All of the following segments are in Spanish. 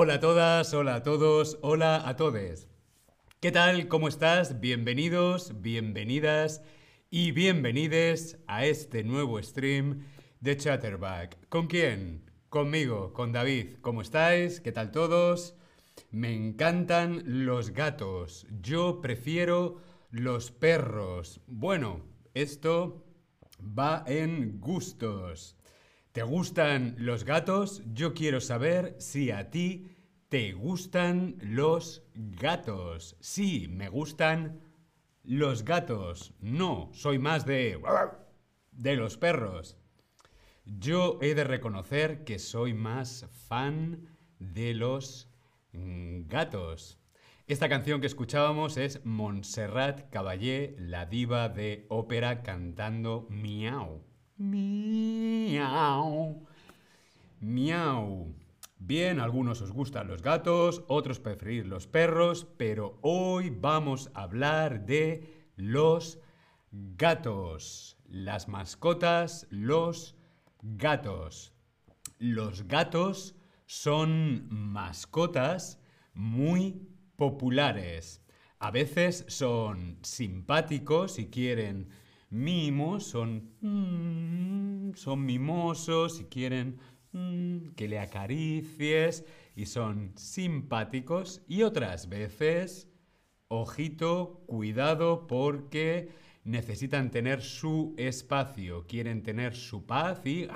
Hola a todas, hola a todos, hola a todes. ¿Qué tal? ¿Cómo estás? Bienvenidos, bienvenidas y bienvenides a este nuevo stream de Chatterback. ¿Con quién? Conmigo, con David. ¿Cómo estáis? ¿Qué tal todos? Me encantan los gatos. Yo prefiero los perros. Bueno, esto va en gustos. ¿Te gustan los gatos? Yo quiero saber si a ti te gustan los gatos. Sí, me gustan los gatos. No, soy más de... de los perros. Yo he de reconocer que soy más fan de los gatos. Esta canción que escuchábamos es Montserrat Caballé, la diva de ópera cantando Miau. Miau. Miau. Bien, algunos os gustan los gatos, otros preferís los perros, pero hoy vamos a hablar de los gatos. Las mascotas, los gatos. Los gatos son mascotas muy populares. A veces son simpáticos si quieren mimos, son, mm, son mimosos si quieren mm, que le acaricies y son simpáticos. Y otras veces, ojito, cuidado porque necesitan tener su espacio, quieren tener su paz y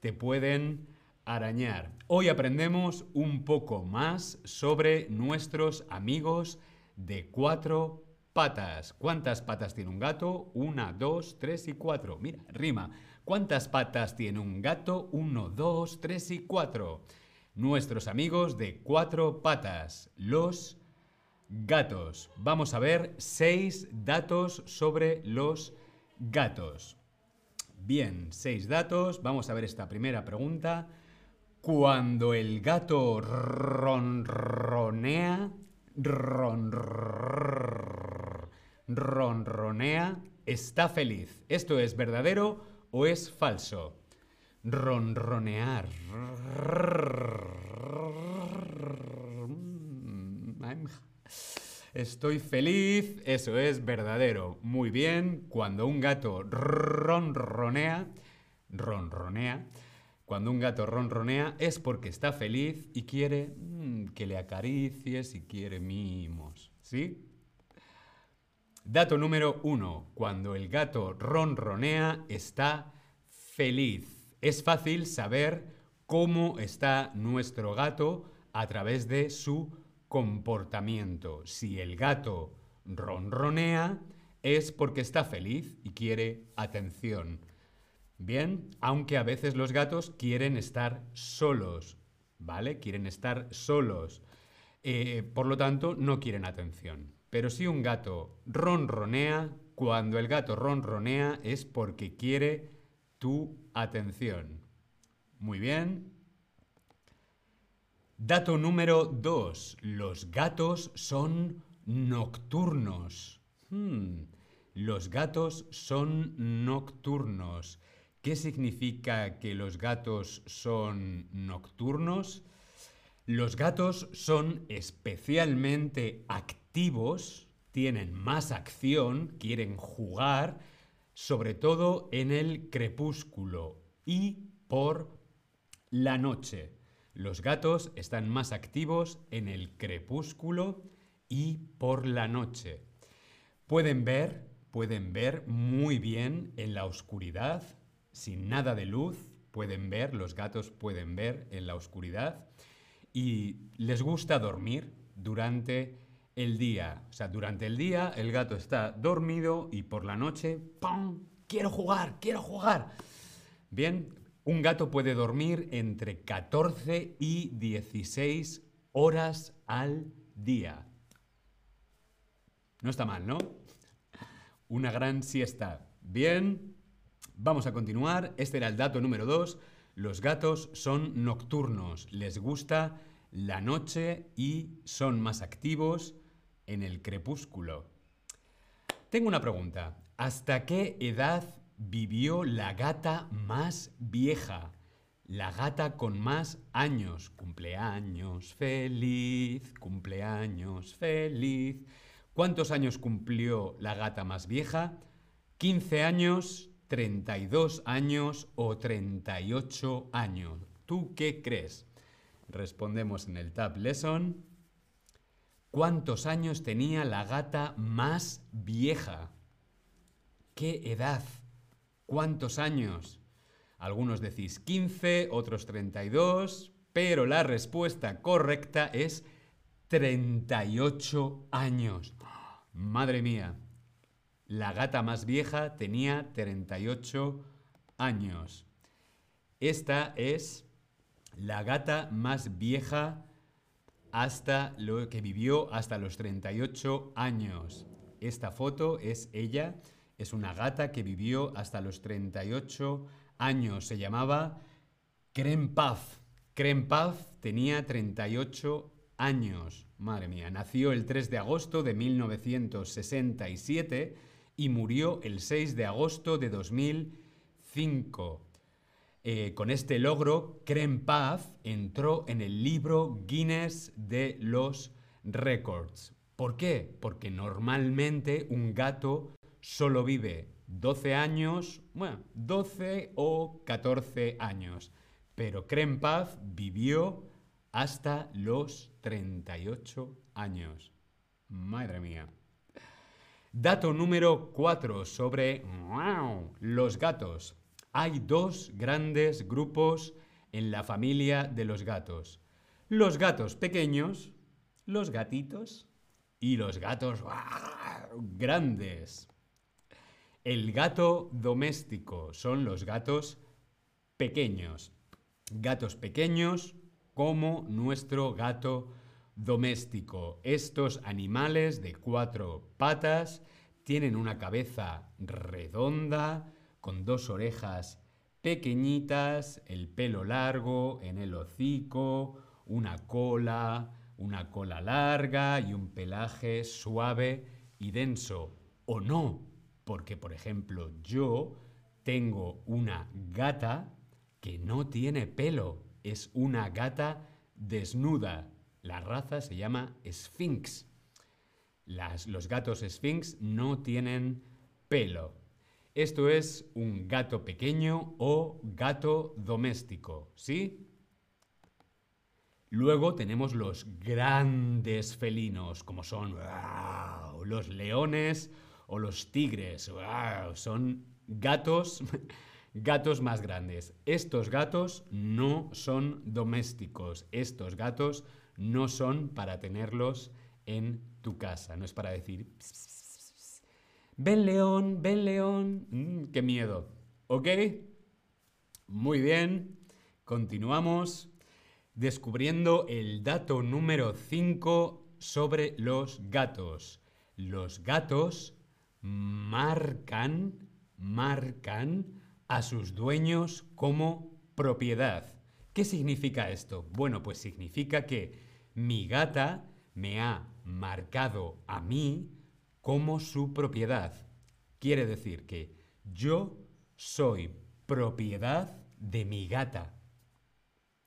te pueden arañar. Hoy aprendemos un poco más sobre nuestros amigos de cuatro patas. ¿Cuántas patas tiene un gato? Una, dos, tres y cuatro. Mira, rima. ¿Cuántas patas tiene un gato? Uno, dos, tres y cuatro. Nuestros amigos de cuatro patas, los gatos. Vamos a ver seis datos sobre los gatos. Bien, seis datos. Vamos a ver esta primera pregunta. Cuando el gato ronronea, ronronea, está feliz. ¿Esto es verdadero o es falso? Ronronear. Estoy feliz, eso es verdadero. Muy bien, cuando un gato ronronea, ronronea, cuando un gato ronronea es porque está feliz y quiere mm, que le acaricies y quiere mimos. ¿Sí? Dato número uno. Cuando el gato ronronea está feliz. Es fácil saber cómo está nuestro gato a través de su comportamiento. Si el gato ronronea es porque está feliz y quiere atención. Bien, aunque a veces los gatos quieren estar solos, ¿vale? Quieren estar solos. Eh, por lo tanto, no quieren atención. Pero si un gato ronronea, cuando el gato ronronea es porque quiere tu atención. Muy bien. Dato número 2. Los gatos son nocturnos. Hmm, los gatos son nocturnos. ¿Qué significa que los gatos son nocturnos? Los gatos son especialmente activos, tienen más acción, quieren jugar, sobre todo en el crepúsculo y por la noche. Los gatos están más activos en el crepúsculo y por la noche. Pueden ver, pueden ver muy bien en la oscuridad, sin nada de luz, pueden ver, los gatos pueden ver en la oscuridad y les gusta dormir durante el día. O sea, durante el día el gato está dormido y por la noche, ¡pum! Quiero jugar, quiero jugar. Bien, un gato puede dormir entre 14 y 16 horas al día. No está mal, ¿no? Una gran siesta. Bien, Vamos a continuar. Este era el dato número 2. Los gatos son nocturnos. Les gusta la noche y son más activos en el crepúsculo. Tengo una pregunta. ¿Hasta qué edad vivió la gata más vieja? la gata con más años. Cumpleaños feliz, cumpleaños feliz. ¿Cuántos años cumplió la gata más vieja? 15 años, 32 años o 38 años. ¿Tú qué crees? Respondemos en el Tab Lesson. ¿Cuántos años tenía la gata más vieja? ¿Qué edad? ¿Cuántos años? Algunos decís 15, otros 32, pero la respuesta correcta es 38 años. Madre mía, la gata más vieja tenía 38 años. Esta es la gata más vieja hasta lo que vivió hasta los 38 años. Esta foto es ella, es una gata que vivió hasta los 38 años. Se llamaba Krempaf. Krempaf tenía 38 años. Madre mía, nació el 3 de agosto de 1967 y murió el 6 de agosto de 2005. Eh, con este logro, Krempaf entró en el libro Guinness de los Records. ¿Por qué? Porque normalmente un gato solo vive 12 años, bueno, 12 o 14 años. Pero Krempaf vivió hasta los 38 años. Madre mía. Dato número 4 sobre los gatos. Hay dos grandes grupos en la familia de los gatos. Los gatos pequeños, los gatitos y los gatos grandes. El gato doméstico son los gatos pequeños. Gatos pequeños como nuestro gato doméstico. Estos animales de cuatro patas tienen una cabeza redonda, con dos orejas pequeñitas, el pelo largo en el hocico, una cola, una cola larga y un pelaje suave y denso. ¿O no? Porque, por ejemplo, yo tengo una gata que no tiene pelo es una gata desnuda. La raza se llama Sphinx. los gatos Sphinx no tienen pelo. Esto es un gato pequeño o gato doméstico, ¿sí? Luego tenemos los grandes felinos, como son los leones o los tigres. son gatos gatos más grandes. Estos gatos no son domésticos. Estos gatos no son para tenerlos en tu casa. No es para decir, ven león, ven león. Mm, qué miedo. ¿Ok? Muy bien. Continuamos descubriendo el dato número 5 sobre los gatos. Los gatos marcan, marcan a sus dueños como propiedad. ¿Qué significa esto? Bueno, pues significa que mi gata me ha marcado a mí como su propiedad. Quiere decir que yo soy propiedad de mi gata.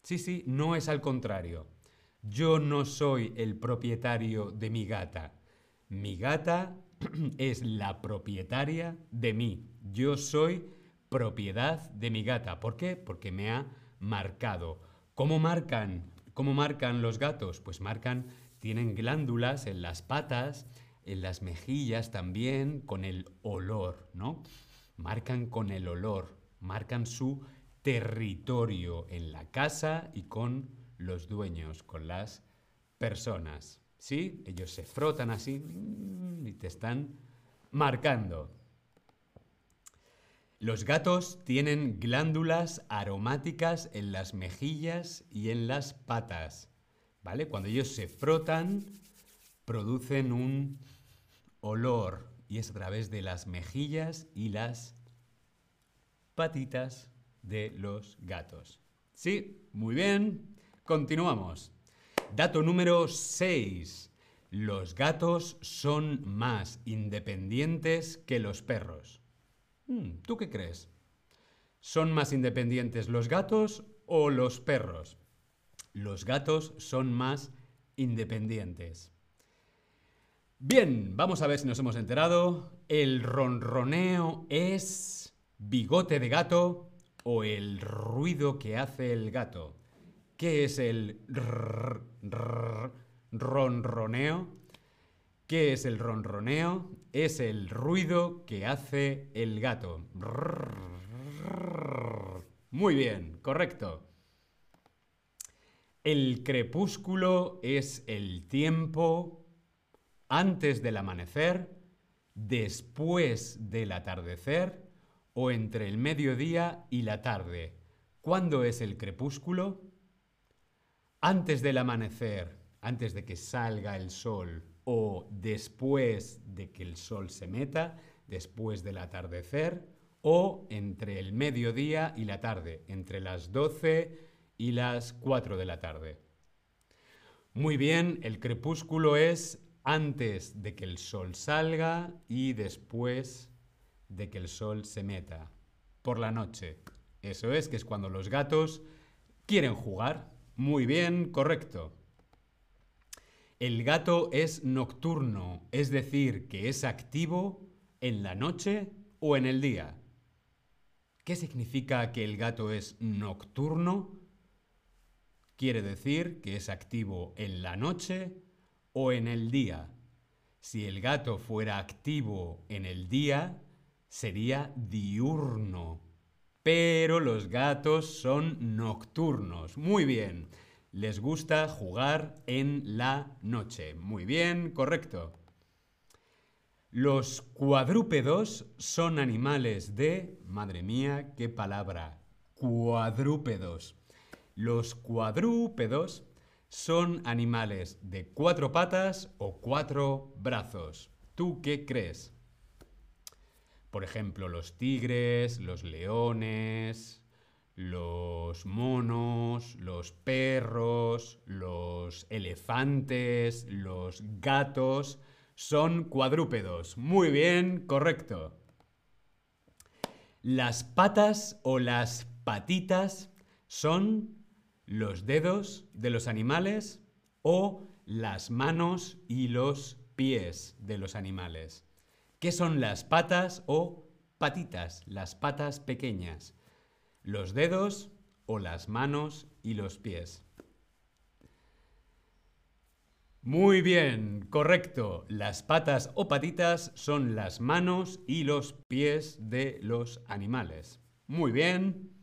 Sí, sí, no es al contrario. Yo no soy el propietario de mi gata. Mi gata es la propietaria de mí. Yo soy propiedad de mi gata. ¿Por qué? Porque me ha marcado. ¿Cómo marcan? ¿Cómo marcan los gatos? Pues marcan, tienen glándulas en las patas, en las mejillas también, con el olor, ¿no? Marcan con el olor, marcan su territorio en la casa y con los dueños, con las personas. ¿Sí? Ellos se frotan así y te están marcando. Los gatos tienen glándulas aromáticas en las mejillas y en las patas. ¿Vale? Cuando ellos se frotan, producen un olor y es a través de las mejillas y las patitas de los gatos. Sí, muy bien. Continuamos. Dato número 6. Los gatos son más independientes que los perros. Hmm, ¿Tú qué crees? ¿Son más independientes los gatos o los perros. Los gatos son más independientes. Bien, vamos a ver si nos hemos enterado. ¿El ronroneo es bigote de gato o el ruido que hace el gato? ¿Qué es el ronroneo? ¿Qué es el ronroneo? Es el ruido que hace el gato. Muy bien, correcto. El crepúsculo es el tiempo antes del amanecer, después del atardecer o entre el mediodía y la tarde. ¿Cuándo es el crepúsculo? Antes del amanecer, antes de que salga el sol o después de que el sol se meta, después del atardecer o entre el mediodía y la tarde, entre las 12 y las 4 de la tarde. Muy bien, el crepúsculo es antes de que el sol salga y después de que el sol se meta. Por la noche. Eso es, que es cuando los gatos quieren jugar. Muy bien, correcto. El gato es nocturno, es decir, que es activo en la noche o en el día. ¿Qué significa que el gato es nocturno? Quiere decir que es activo en la noche o en el día. Si el gato fuera activo en el día, sería diurno. Pero los gatos son nocturnos. Muy bien. Les gusta jugar en la noche. Muy bien, correcto. Los cuadrúpedos son animales de... Madre mía, qué palabra. Cuadrúpedos. Los cuadrúpedos son animales de cuatro patas o cuatro brazos. ¿Tú qué crees? Por ejemplo, los tigres, los leones, los monos, los perros, los elefantes, los gatos son cuadrúpedos. Muy bien, correcto. Las patas o las patitas son los dedos de los animales o las manos y los pies de los animales. ¿Qué son las patas o patitas? Las patas pequeñas. Los dedos o las manos y los pies. Muy bien, correcto. Las patas o patitas son las manos y los pies de los animales. Muy bien.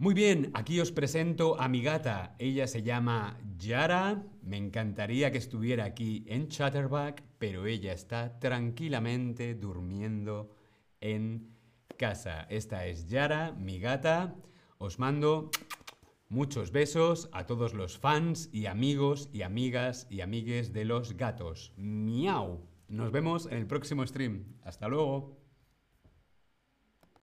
Muy bien, aquí os presento a mi gata. Ella se llama Yara. Me encantaría que estuviera aquí en Chatterback, pero ella está tranquilamente durmiendo en casa. Esta es Yara, mi gata. Os mando muchos besos a todos los fans y amigos y amigas y amigues de los gatos. Miau. Nos vemos en el próximo stream. Hasta luego.